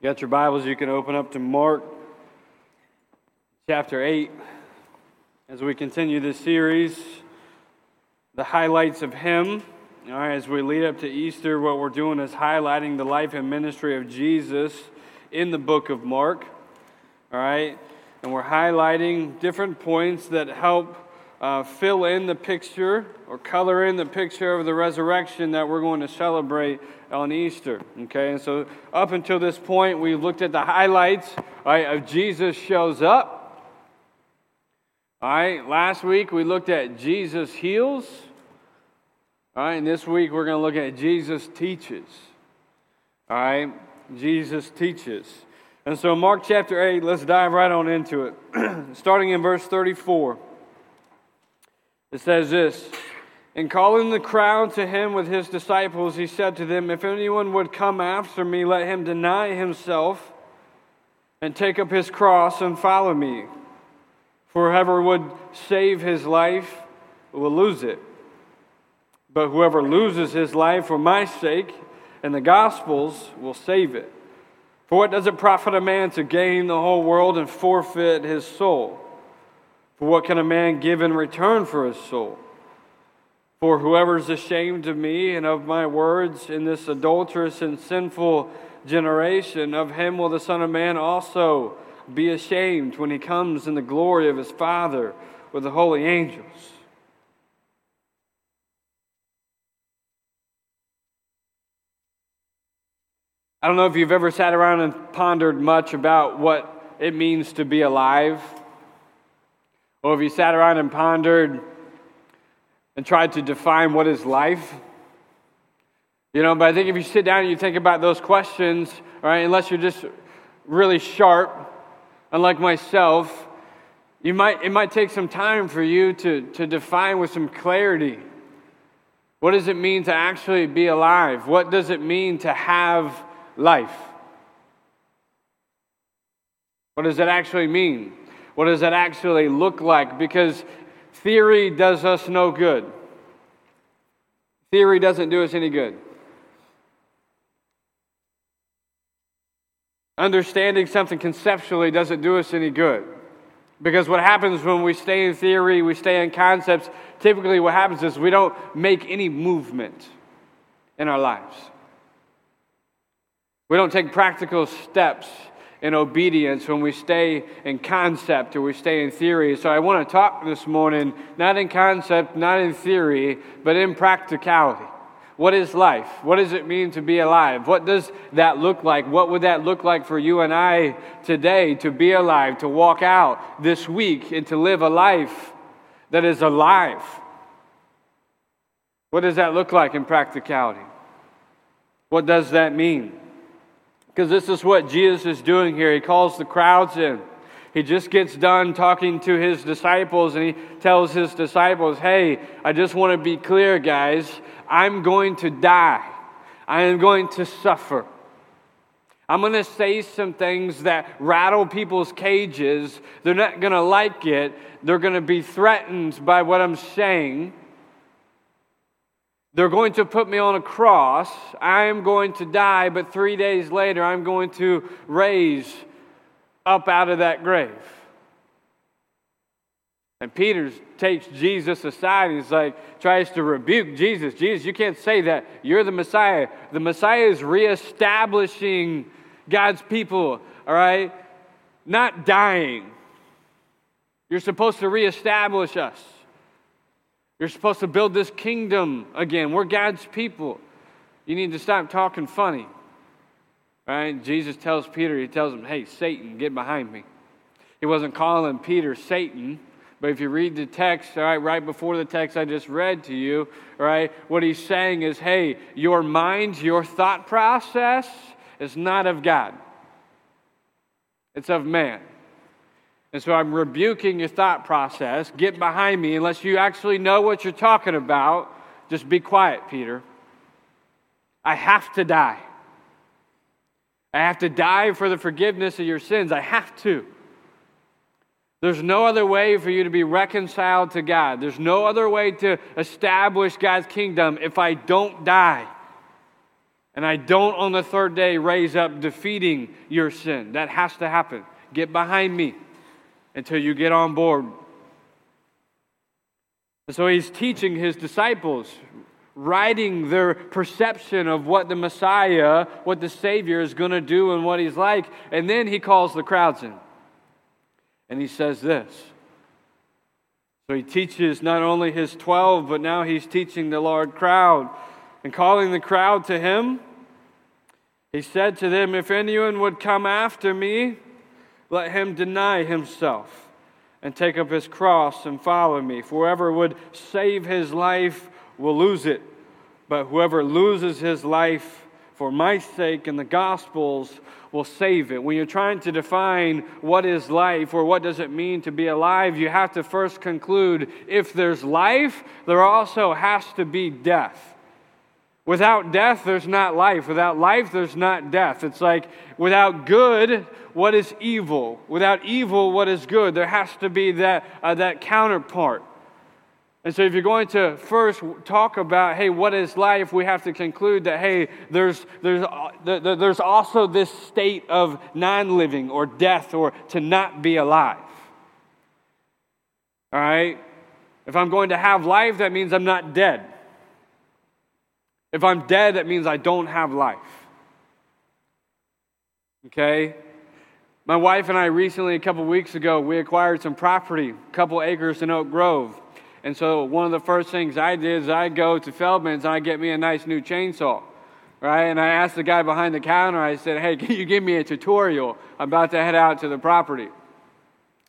You got your Bibles, you can open up to Mark chapter 8 as we continue this series, the highlights of Him. All right, as we lead up to Easter, what we're doing is highlighting the life and ministry of Jesus in the book of Mark. All right, and we're highlighting different points that help uh, fill in the picture or color in the picture of the resurrection that we're going to celebrate on Easter. Okay, and so up until this point, we looked at the highlights right, of Jesus shows up. All right, last week we looked at Jesus heals. All right, and this week we're going to look at Jesus teaches. All right, Jesus teaches. And so, Mark chapter 8, let's dive right on into it. Starting in verse 34. It says this And calling the crowd to him with his disciples, he said to them, If anyone would come after me, let him deny himself and take up his cross and follow me. For whoever would save his life will lose it. But whoever loses his life for my sake and the gospel's will save it. For what does it profit a man to gain the whole world and forfeit his soul? For what can a man give in return for his soul? For whoever is ashamed of me and of my words in this adulterous and sinful generation, of him will the Son of Man also be ashamed when he comes in the glory of his Father with the holy angels. I don't know if you've ever sat around and pondered much about what it means to be alive. Or have you sat around and pondered and tried to define what is life? You know, but I think if you sit down and you think about those questions, right, unless you're just really sharp, unlike myself, you might, it might take some time for you to, to define with some clarity. What does it mean to actually be alive? What does it mean to have life? What does it actually mean? What does that actually look like? Because theory does us no good. Theory doesn't do us any good. Understanding something conceptually doesn't do us any good. Because what happens when we stay in theory, we stay in concepts, typically what happens is we don't make any movement in our lives. We don't take practical steps in obedience when we stay in concept or we stay in theory. So I want to talk this morning, not in concept, not in theory, but in practicality. What is life? What does it mean to be alive? What does that look like? What would that look like for you and I today to be alive, to walk out this week, and to live a life that is alive? What does that look like in practicality? What does that mean? Because this is what Jesus is doing here. He calls the crowds in. He just gets done talking to his disciples and he tells his disciples, Hey, I just want to be clear, guys. I'm going to die. I am going to suffer. I'm going to say some things that rattle people's cages. They're not going to like it. They're going to be threatened by what I'm saying. They're going to put me on a cross. I am going to die, but three days later, I'm going to raise up out of that grave. And Peter takes Jesus aside and he's like, tries to rebuke Jesus. Jesus, you can't say that. You're the Messiah. The Messiah is reestablishing God's people, all right? Not dying. You're supposed to reestablish us. You're supposed to build this kingdom again. We're God's people. You need to stop talking funny. Right? Jesus tells Peter, he tells him, hey, Satan, get behind me. He wasn't calling Peter Satan, but if you read the text, all right, right before the text I just read to you, right, what he's saying is, hey, your mind, your thought process is not of God, it's of man. And so I'm rebuking your thought process. Get behind me. Unless you actually know what you're talking about, just be quiet, Peter. I have to die. I have to die for the forgiveness of your sins. I have to. There's no other way for you to be reconciled to God. There's no other way to establish God's kingdom if I don't die. And I don't on the third day raise up defeating your sin. That has to happen. Get behind me until you get on board. And so he's teaching his disciples, writing their perception of what the Messiah, what the Savior is going to do and what he's like. And then he calls the crowds in. And he says this. So he teaches not only his 12, but now he's teaching the large crowd. And calling the crowd to him, he said to them, If anyone would come after me, let him deny himself and take up his cross and follow me. For whoever would save his life will lose it, but whoever loses his life for my sake and the gospel's will save it. When you're trying to define what is life or what does it mean to be alive, you have to first conclude if there's life, there also has to be death. Without death, there's not life. Without life, there's not death. It's like without good, what is evil? Without evil, what is good? There has to be that, uh, that counterpart. And so, if you're going to first talk about, hey, what is life, we have to conclude that, hey, there's, there's, uh, there's also this state of non living or death or to not be alive. All right? If I'm going to have life, that means I'm not dead. If I'm dead, that means I don't have life. Okay? My wife and I recently, a couple weeks ago, we acquired some property, a couple acres in Oak Grove. And so one of the first things I did is I go to Feldman's and I get me a nice new chainsaw. Right? And I asked the guy behind the counter, I said, hey, can you give me a tutorial? I'm about to head out to the property.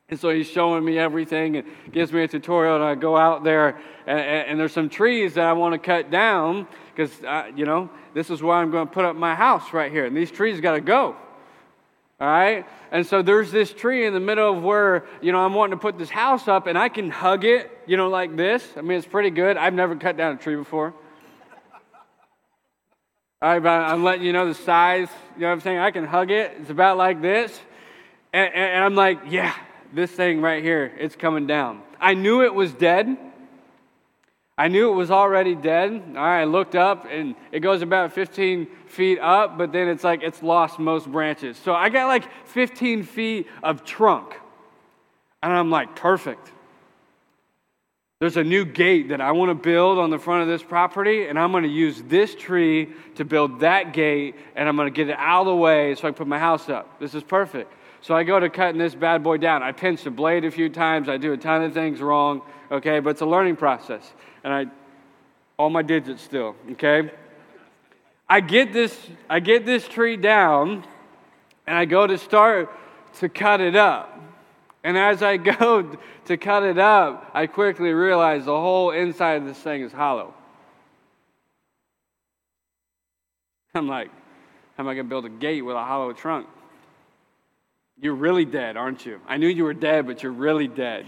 And so he's showing me everything and gives me a tutorial, and I go out there, and, and there's some trees that I want to cut down because, you know, this is where I'm going to put up my house right here, and these trees got to go. All right? And so there's this tree in the middle of where, you know, I'm wanting to put this house up, and I can hug it, you know, like this. I mean, it's pretty good. I've never cut down a tree before. All right, but I'm letting you know the size. You know what I'm saying? I can hug it. It's about like this. And, and I'm like, yeah, this thing right here, it's coming down. I knew it was dead. I knew it was already dead. I looked up and it goes about 15 feet up, but then it's like it's lost most branches. So I got like 15 feet of trunk. And I'm like, perfect. There's a new gate that I want to build on the front of this property, and I'm going to use this tree to build that gate, and I'm going to get it out of the way so I can put my house up. This is perfect. So I go to cutting this bad boy down. I pinch the blade a few times. I do a ton of things wrong, okay? But it's a learning process. And I, all my digits still, okay? I get this, I get this tree down, and I go to start to cut it up. And as I go to cut it up, I quickly realize the whole inside of this thing is hollow. I'm like, how am I going to build a gate with a hollow trunk? You're really dead, aren't you? I knew you were dead, but you're really dead.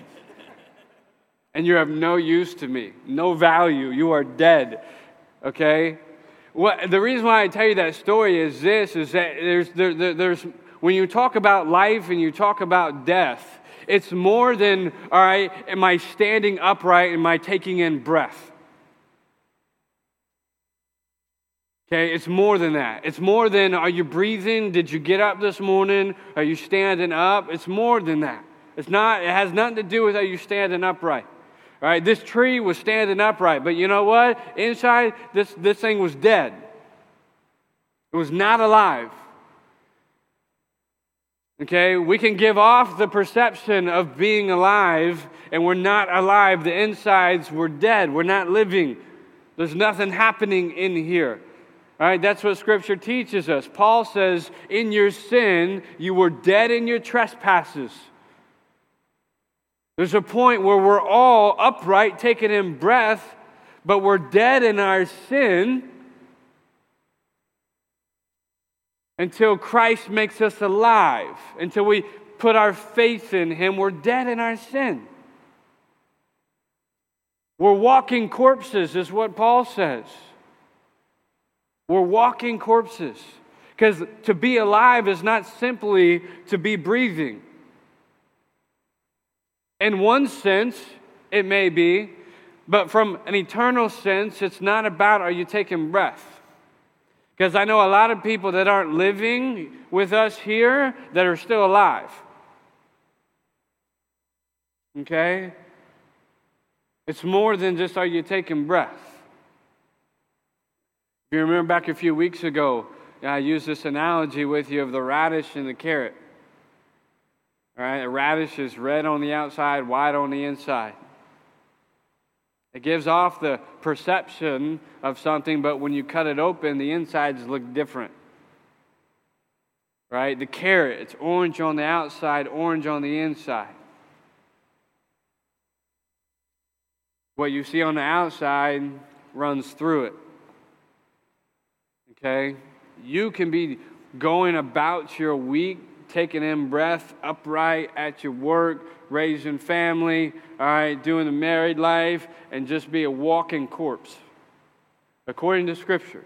And you have no use to me, no value. You are dead. Okay? What, the reason why I tell you that story is this is that there's, there, there, there's, when you talk about life and you talk about death, it's more than, all right, am I standing upright? Am I taking in breath? Okay, it's more than that. It's more than are you breathing? Did you get up this morning? Are you standing up? It's more than that. It's not, it has nothing to do with are you standing upright. Right, this tree was standing upright, but you know what? Inside, this, this thing was dead. It was not alive. Okay, we can give off the perception of being alive, and we're not alive. The insides, we're dead. We're not living. There's nothing happening in here. All right, that's what Scripture teaches us. Paul says, In your sin, you were dead in your trespasses. There's a point where we're all upright, taking in breath, but we're dead in our sin until Christ makes us alive. Until we put our faith in Him, we're dead in our sin. We're walking corpses, is what Paul says. We're walking corpses. Because to be alive is not simply to be breathing. In one sense, it may be, but from an eternal sense, it's not about are you taking breath. Because I know a lot of people that aren't living with us here that are still alive. Okay? It's more than just are you taking breath. If you remember back a few weeks ago, I used this analogy with you of the radish and the carrot. All right, a radish is red on the outside, white on the inside. It gives off the perception of something, but when you cut it open, the insides look different. Right? The carrot, it's orange on the outside, orange on the inside. What you see on the outside runs through it. Okay? You can be going about your week, taking in breath upright at your work, raising family, all right, doing the married life, and just be a walking corpse, according to Scripture.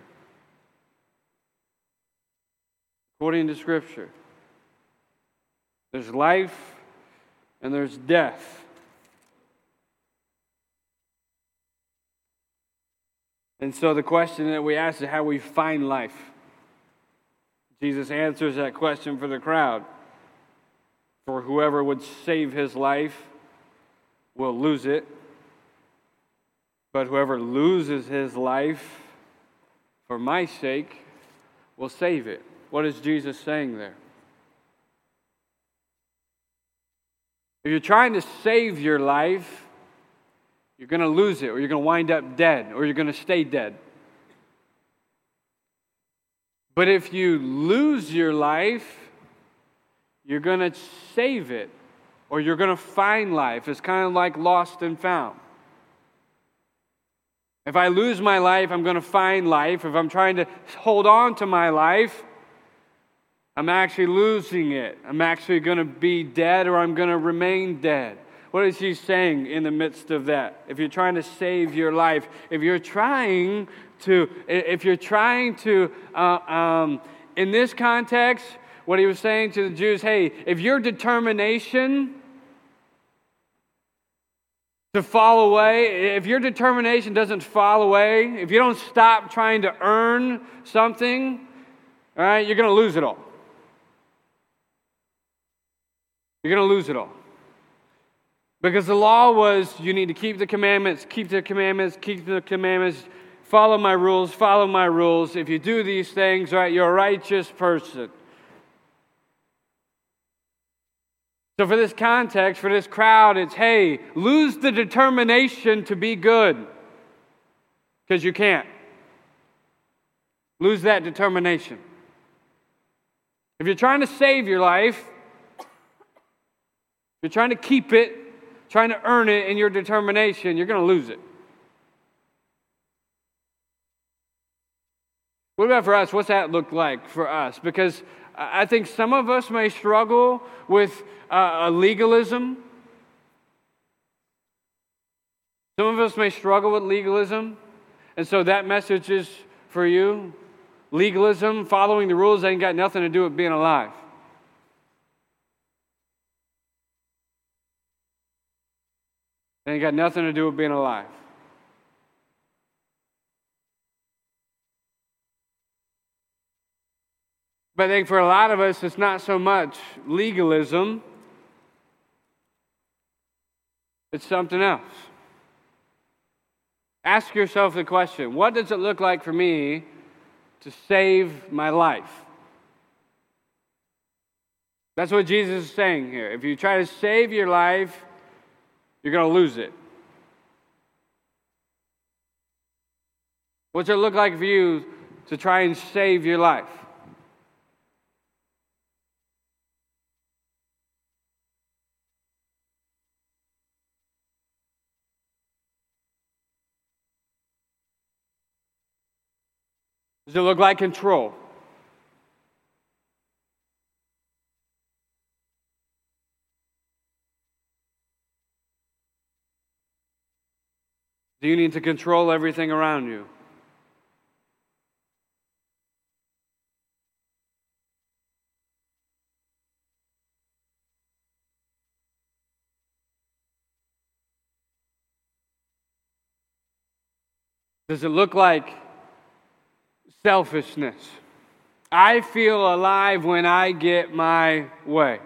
According to Scripture, there's life and there's death. And so the question that we ask is how we find life. Jesus answers that question for the crowd. For whoever would save his life will lose it. But whoever loses his life for my sake will save it. What is Jesus saying there? If you're trying to save your life, you're going to lose it, or you're going to wind up dead, or you're going to stay dead. But if you lose your life, you're going to save it or you're going to find life. It's kind of like lost and found. If I lose my life, I'm going to find life. If I'm trying to hold on to my life, I'm actually losing it. I'm actually going to be dead or I'm going to remain dead. What is he saying in the midst of that? If you're trying to save your life, if you're trying to, if you're trying to, uh, um, in this context, what he was saying to the Jews hey, if your determination to fall away, if your determination doesn't fall away, if you don't stop trying to earn something, all right, you're going to lose it all. You're going to lose it all. Because the law was you need to keep the commandments, keep the commandments, keep the commandments, follow my rules, follow my rules. If you do these things, right, you're a righteous person. So, for this context, for this crowd, it's hey, lose the determination to be good because you can't. Lose that determination. If you're trying to save your life, if you're trying to keep it, trying to earn it in your determination, you're going to lose it. What about for us? What's that look like for us? Because I think some of us may struggle with uh, legalism. Some of us may struggle with legalism. And so that message is for you. Legalism, following the rules, ain't got nothing to do with being alive. Ain't got nothing to do with being alive. But I think for a lot of us, it's not so much legalism, it's something else. Ask yourself the question what does it look like for me to save my life? That's what Jesus is saying here. If you try to save your life, you're going to lose it. What's it look like for you to try and save your life? Does it look like control? Do you need to control everything around you? Does it look like selfishness. I feel alive when I get my way.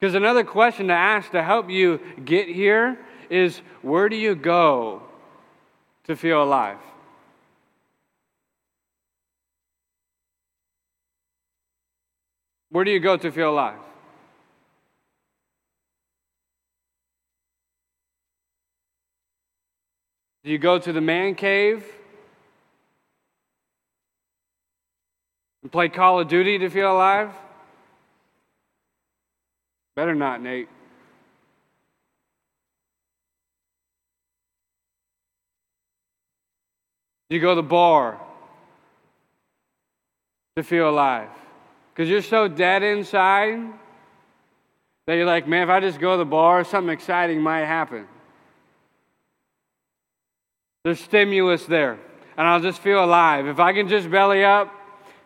Because another question to ask to help you get here is where do you go to feel alive? Where do you go to feel alive? Do you go to the man cave and play Call of Duty to feel alive? Better not, Nate. Do you go to the bar to feel alive? Because you're so dead inside that you're like, man, if I just go to the bar, something exciting might happen. There's stimulus there, and I'll just feel alive. If I can just belly up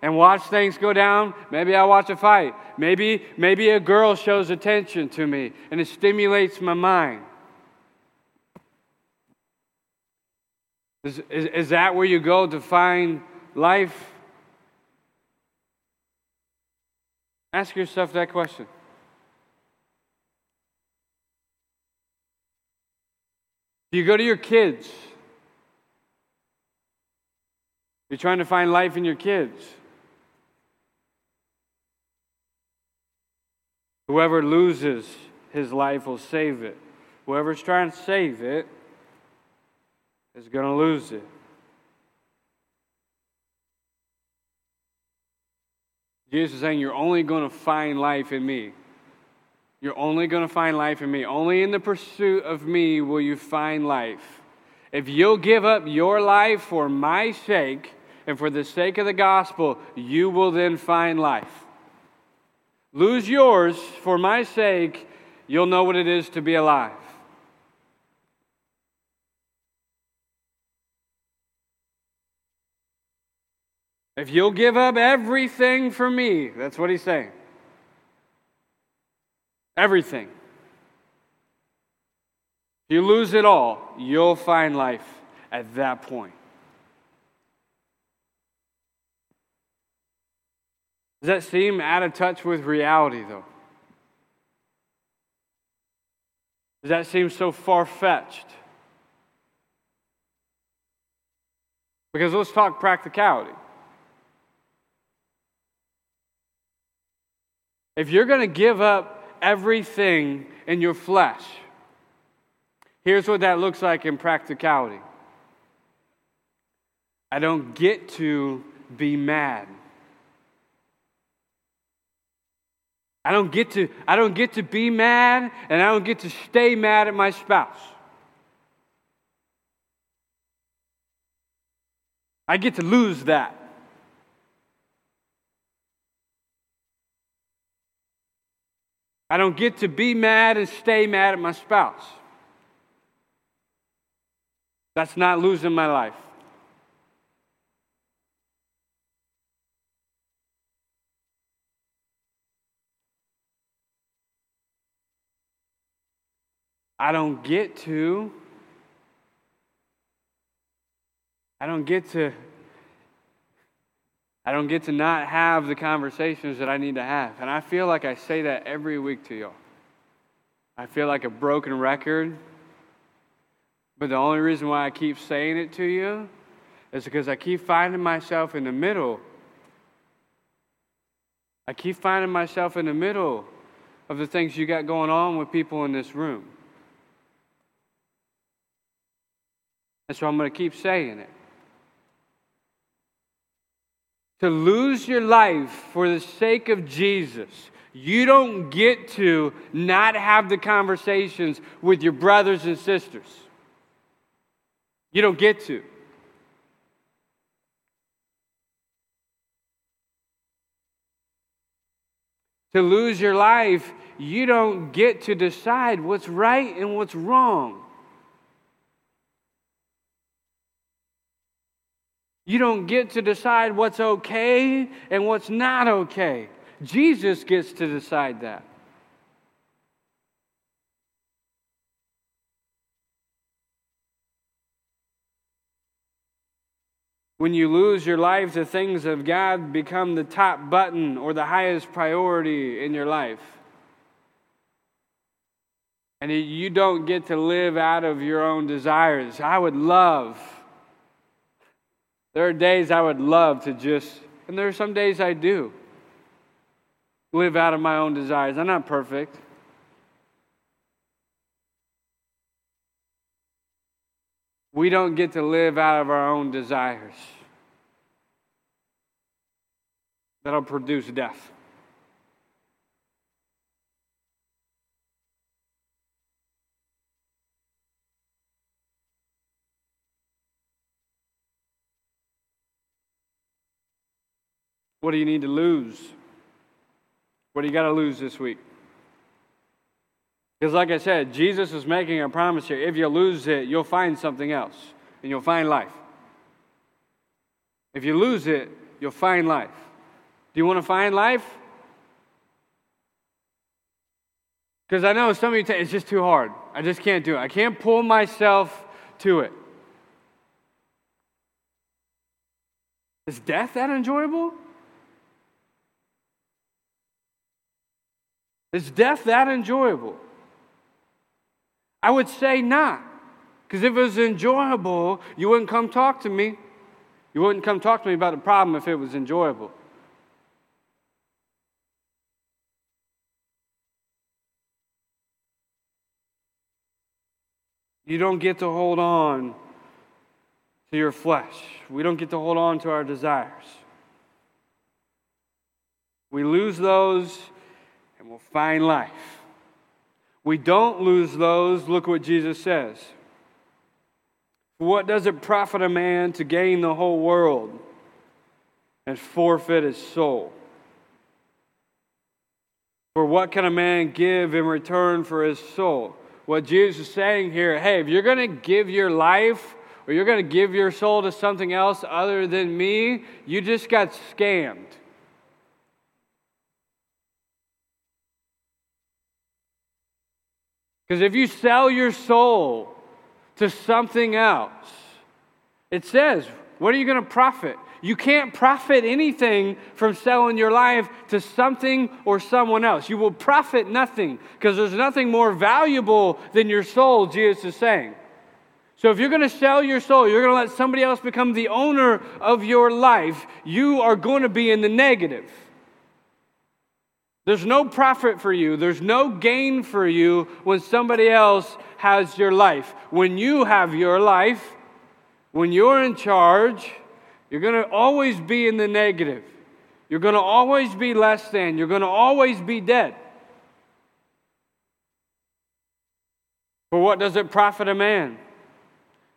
and watch things go down, maybe I'll watch a fight. Maybe, maybe a girl shows attention to me and it stimulates my mind. Is, is, is that where you go to find life? Ask yourself that question. Do you go to your kids? You're trying to find life in your kids. Whoever loses his life will save it. Whoever's trying to save it is going to lose it. Jesus is saying, You're only going to find life in me. You're only going to find life in me. Only in the pursuit of me will you find life. If you'll give up your life for my sake and for the sake of the gospel, you will then find life. Lose yours for my sake, you'll know what it is to be alive. If you'll give up everything for me, that's what he's saying. Everything. If you lose it all, you'll find life at that point. Does that seem out of touch with reality, though? Does that seem so far fetched? Because let's talk practicality. If you're going to give up everything in your flesh, here's what that looks like in practicality I don't get to be mad. I don't get to I don't get to be mad and I don't get to stay mad at my spouse. I get to lose that. I don't get to be mad and stay mad at my spouse. That's not losing my life. I don't get to. I don't get to. I don't get to not have the conversations that I need to have. And I feel like I say that every week to y'all. I feel like a broken record. But the only reason why I keep saying it to you is because I keep finding myself in the middle. I keep finding myself in the middle of the things you got going on with people in this room. And so I'm going to keep saying it. To lose your life for the sake of Jesus, you don't get to not have the conversations with your brothers and sisters. You don't get to. To lose your life, you don't get to decide what's right and what's wrong. You don't get to decide what's okay and what's not okay. Jesus gets to decide that. When you lose your life, the things of God become the top button or the highest priority in your life. And you don't get to live out of your own desires. I would love, there are days I would love to just, and there are some days I do, live out of my own desires. I'm not perfect. We don't get to live out of our own desires. That'll produce death. What do you need to lose? What do you got to lose this week? Because, like I said, Jesus is making a promise here. If you lose it, you'll find something else and you'll find life. If you lose it, you'll find life. Do you want to find life? Because I know some of you, t- it's just too hard. I just can't do it. I can't pull myself to it. Is death that enjoyable? Is death that enjoyable? I would say not. Because if it was enjoyable, you wouldn't come talk to me. You wouldn't come talk to me about the problem if it was enjoyable. You don't get to hold on to your flesh. We don't get to hold on to our desires. We lose those and we'll find life. We don't lose those. Look what Jesus says. What does it profit a man to gain the whole world and forfeit his soul? For what can a man give in return for his soul? What Jesus is saying here hey, if you're going to give your life or you're going to give your soul to something else other than me, you just got scammed. Because if you sell your soul to something else, it says, what are you going to profit? You can't profit anything from selling your life to something or someone else. You will profit nothing because there's nothing more valuable than your soul, Jesus is saying. So if you're going to sell your soul, you're going to let somebody else become the owner of your life, you are going to be in the negative. There's no profit for you. There's no gain for you when somebody else has your life. When you have your life, when you're in charge, you're going to always be in the negative. You're going to always be less than. You're going to always be dead. For what does it profit a man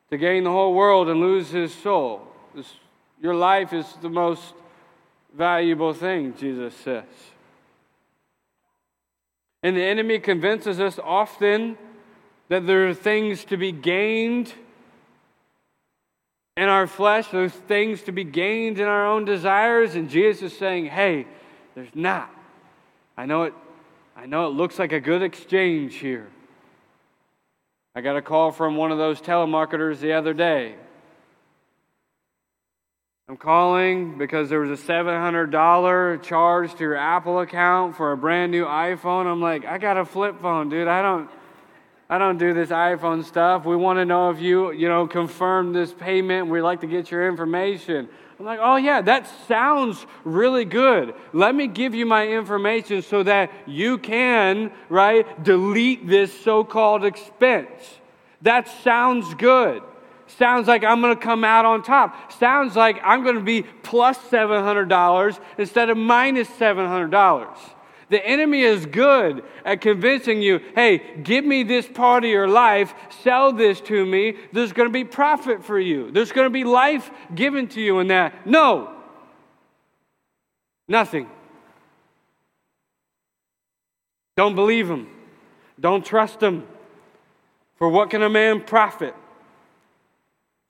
to gain the whole world and lose his soul? This, your life is the most valuable thing, Jesus says. And the enemy convinces us often that there are things to be gained in our flesh, there's things to be gained in our own desires. And Jesus is saying, hey, there's not. I know it, I know it looks like a good exchange here. I got a call from one of those telemarketers the other day. I'm calling because there was a $700 charge to your Apple account for a brand new iPhone. I'm like, I got a flip phone, dude. I don't I don't do this iPhone stuff. We want to know if you, you know, confirm this payment. We'd like to get your information. I'm like, oh, yeah, that sounds really good. Let me give you my information so that you can, right, delete this so called expense. That sounds good. Sounds like I'm going to come out on top. Sounds like I'm going to be plus $700 instead of minus $700. The enemy is good at convincing you hey, give me this part of your life, sell this to me. There's going to be profit for you, there's going to be life given to you in that. No, nothing. Don't believe him, don't trust him. For what can a man profit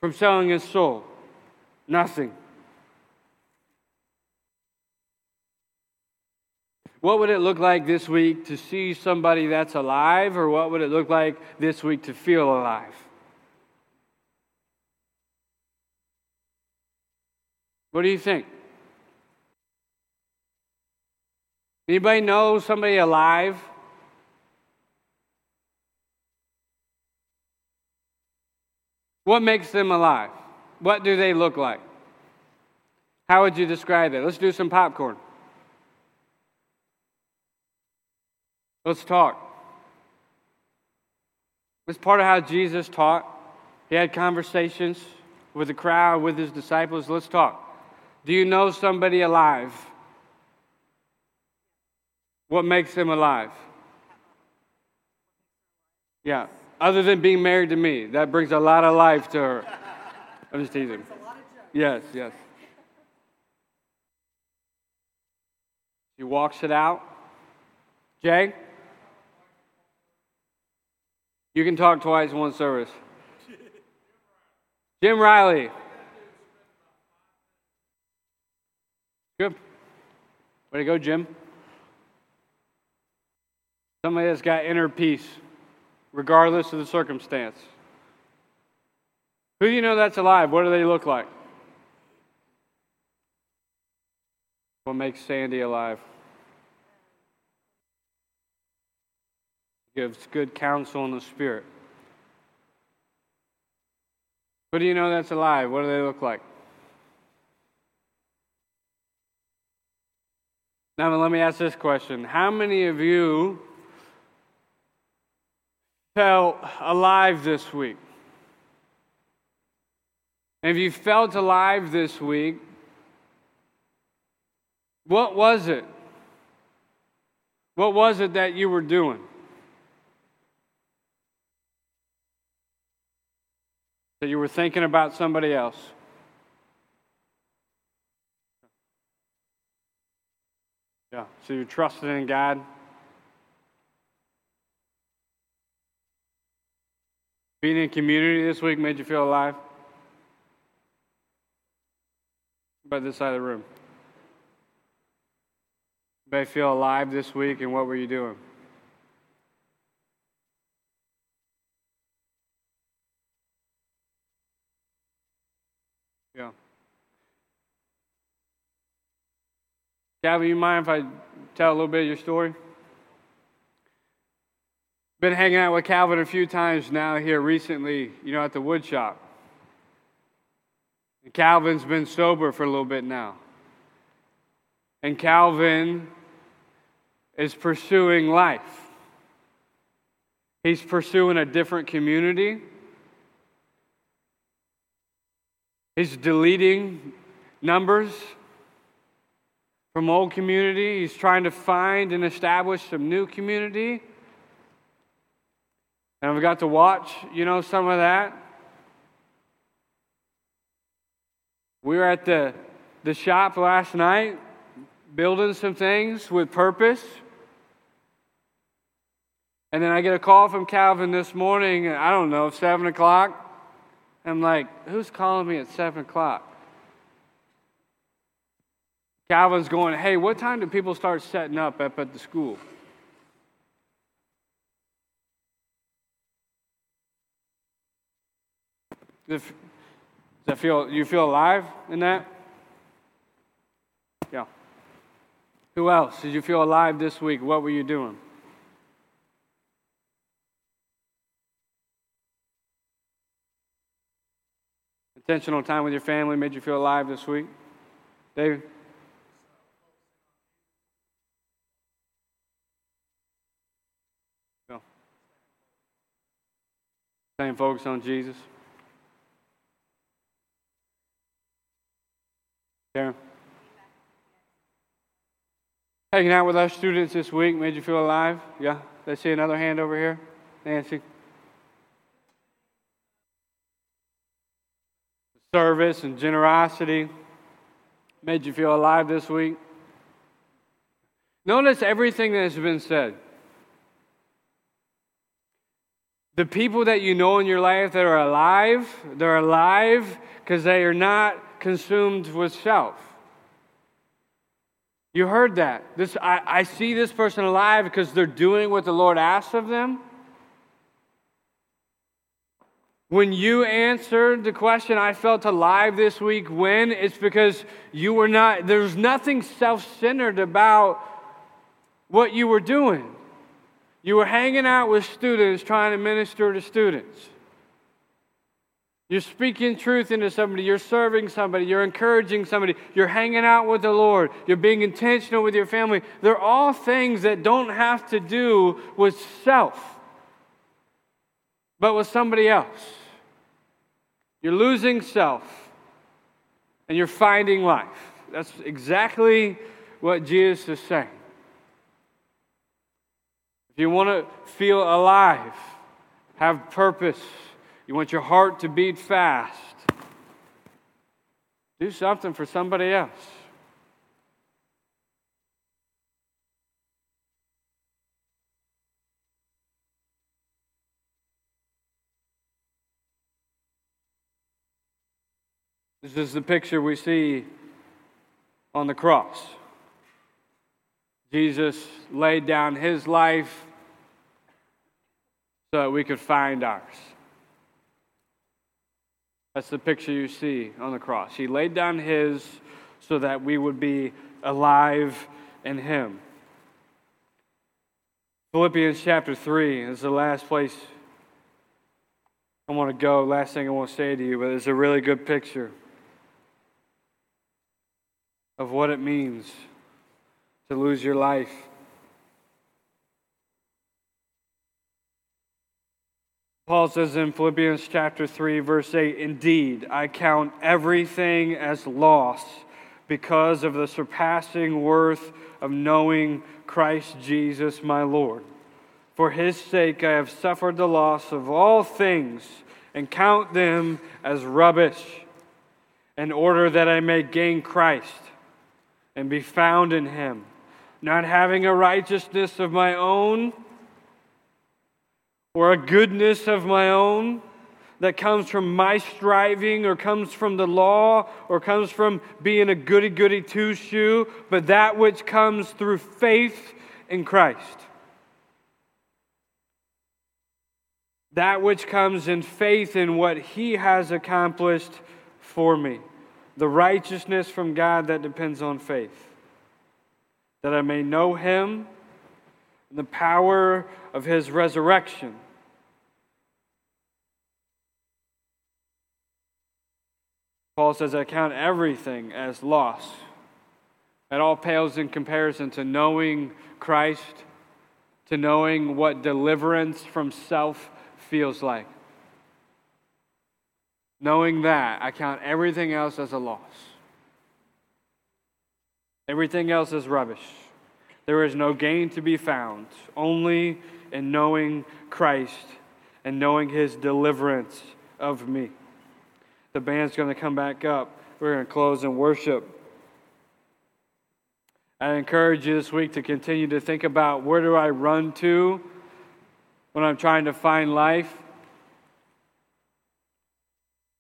from selling his soul? Nothing. What would it look like this week to see somebody that's alive, or what would it look like this week to feel alive? What do you think? Anybody know somebody alive? What makes them alive? What do they look like? How would you describe it? Let's do some popcorn. Let's talk. It's part of how Jesus taught. He had conversations with the crowd, with his disciples. Let's talk. Do you know somebody alive? What makes them alive? Yeah, other than being married to me, that brings a lot of life to her. I'm just teasing. Yes, yes. She walks it out. Jay? You can talk twice in one service. Jim Riley. Good. Way to go, Jim. Somebody that's got inner peace, regardless of the circumstance. Who do you know that's alive? What do they look like? What makes Sandy alive? Gives good counsel in the Spirit. Who do you know that's alive? What do they look like? Now, let me ask this question How many of you felt alive this week? And if you felt alive this week, what was it? What was it that you were doing? That you were thinking about somebody else? Yeah, so you're trusting in God. Being in community this week made you feel alive? By this side of the room. Anybody feel alive this week, and what were you doing? Yeah. Calvin, you mind if I tell a little bit of your story? Been hanging out with Calvin a few times now here recently, you know, at the wood shop. And Calvin's been sober for a little bit now. And Calvin is pursuing life. He's pursuing a different community. He's deleting numbers from old community. He's trying to find and establish some new community. And we got to watch, you know, some of that. We were at the, the shop last night building some things with purpose. And then I get a call from Calvin this morning, I don't know, 7 o'clock. I'm like, who's calling me at 7 o'clock? Calvin's going, hey, what time do people start setting up up at the school? Does that feel you feel alive in that? Yeah. Who else? Did you feel alive this week? What were you doing? Intentional time with your family made you feel alive this week? David? Staying focused on Jesus. Hanging out with our students this week made you feel alive? Yeah? Let's see another hand over here. Nancy. service and generosity made you feel alive this week? Notice everything that has been said. The people that you know in your life that are alive, they're alive because they are not consumed with self. You heard that. This, I, I see this person alive because they're doing what the Lord asks of them. When you answered the question, I felt alive this week, when? It's because you were not, there's nothing self centered about what you were doing. You were hanging out with students trying to minister to students. You're speaking truth into somebody. You're serving somebody. You're encouraging somebody. You're hanging out with the Lord. You're being intentional with your family. They're all things that don't have to do with self, but with somebody else. You're losing self and you're finding life. That's exactly what Jesus is saying. If you want to feel alive, have purpose, you want your heart to beat fast, do something for somebody else. This is the picture we see on the cross. Jesus laid down his life so that we could find ours. That's the picture you see on the cross. He laid down his so that we would be alive in him. Philippians chapter 3 is the last place I want to go. Last thing I want to say to you, but it's a really good picture of what it means to lose your life. Paul says in Philippians chapter 3, verse 8, Indeed, I count everything as loss because of the surpassing worth of knowing Christ Jesus my Lord. For his sake I have suffered the loss of all things and count them as rubbish in order that I may gain Christ and be found in him, not having a righteousness of my own or a goodness of my own that comes from my striving or comes from the law or comes from being a goody goody two shoe, but that which comes through faith in Christ. That which comes in faith in what He has accomplished for me the righteousness from God that depends on faith, that I may know him and the power of his resurrection. Paul says, I count everything as loss. It all pales in comparison to knowing Christ, to knowing what deliverance from self feels like. Knowing that, I count everything else as a loss. Everything else is rubbish. There is no gain to be found, only in knowing Christ and knowing his deliverance of me. The band's going to come back up. We're going to close in worship. I encourage you this week to continue to think about where do I run to when I'm trying to find life?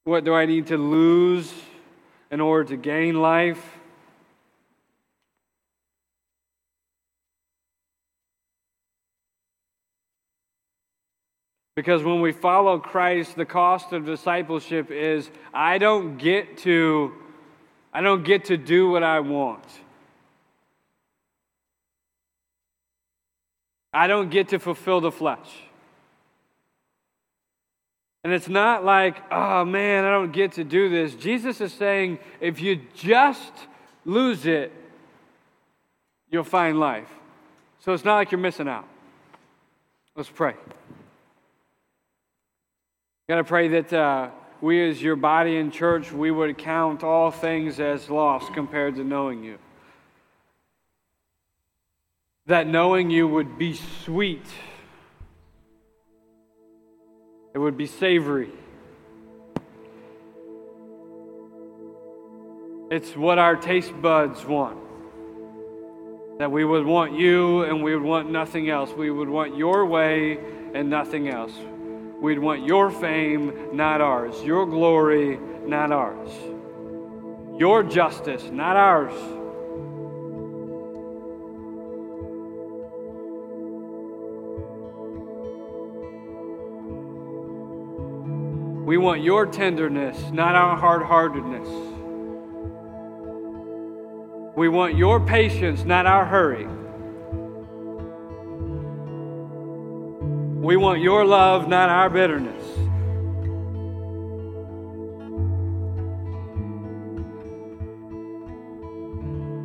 What do I need to lose in order to gain life? Because when we follow Christ, the cost of discipleship is I don't get to I don't get to do what I want. I don't get to fulfill the flesh. And it's not like, oh man, I don't get to do this. Jesus is saying, if you just lose it, you'll find life. So it's not like you're missing out. Let's pray. Got to pray that uh, we, as your body and church, we would count all things as lost compared to knowing you. That knowing you would be sweet it would be savory. It's what our taste buds want. That we would want you and we would want nothing else. We would want your way and nothing else. We'd want your fame, not ours. Your glory, not ours. Your justice, not ours. We want your tenderness, not our hard heartedness. We want your patience, not our hurry. We want your love, not our bitterness.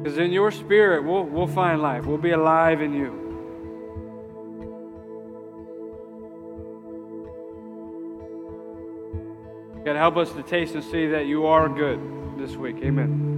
Because in your spirit, we'll, we'll find life. We'll be alive in you. God, help us to taste and see that you are good this week. Amen.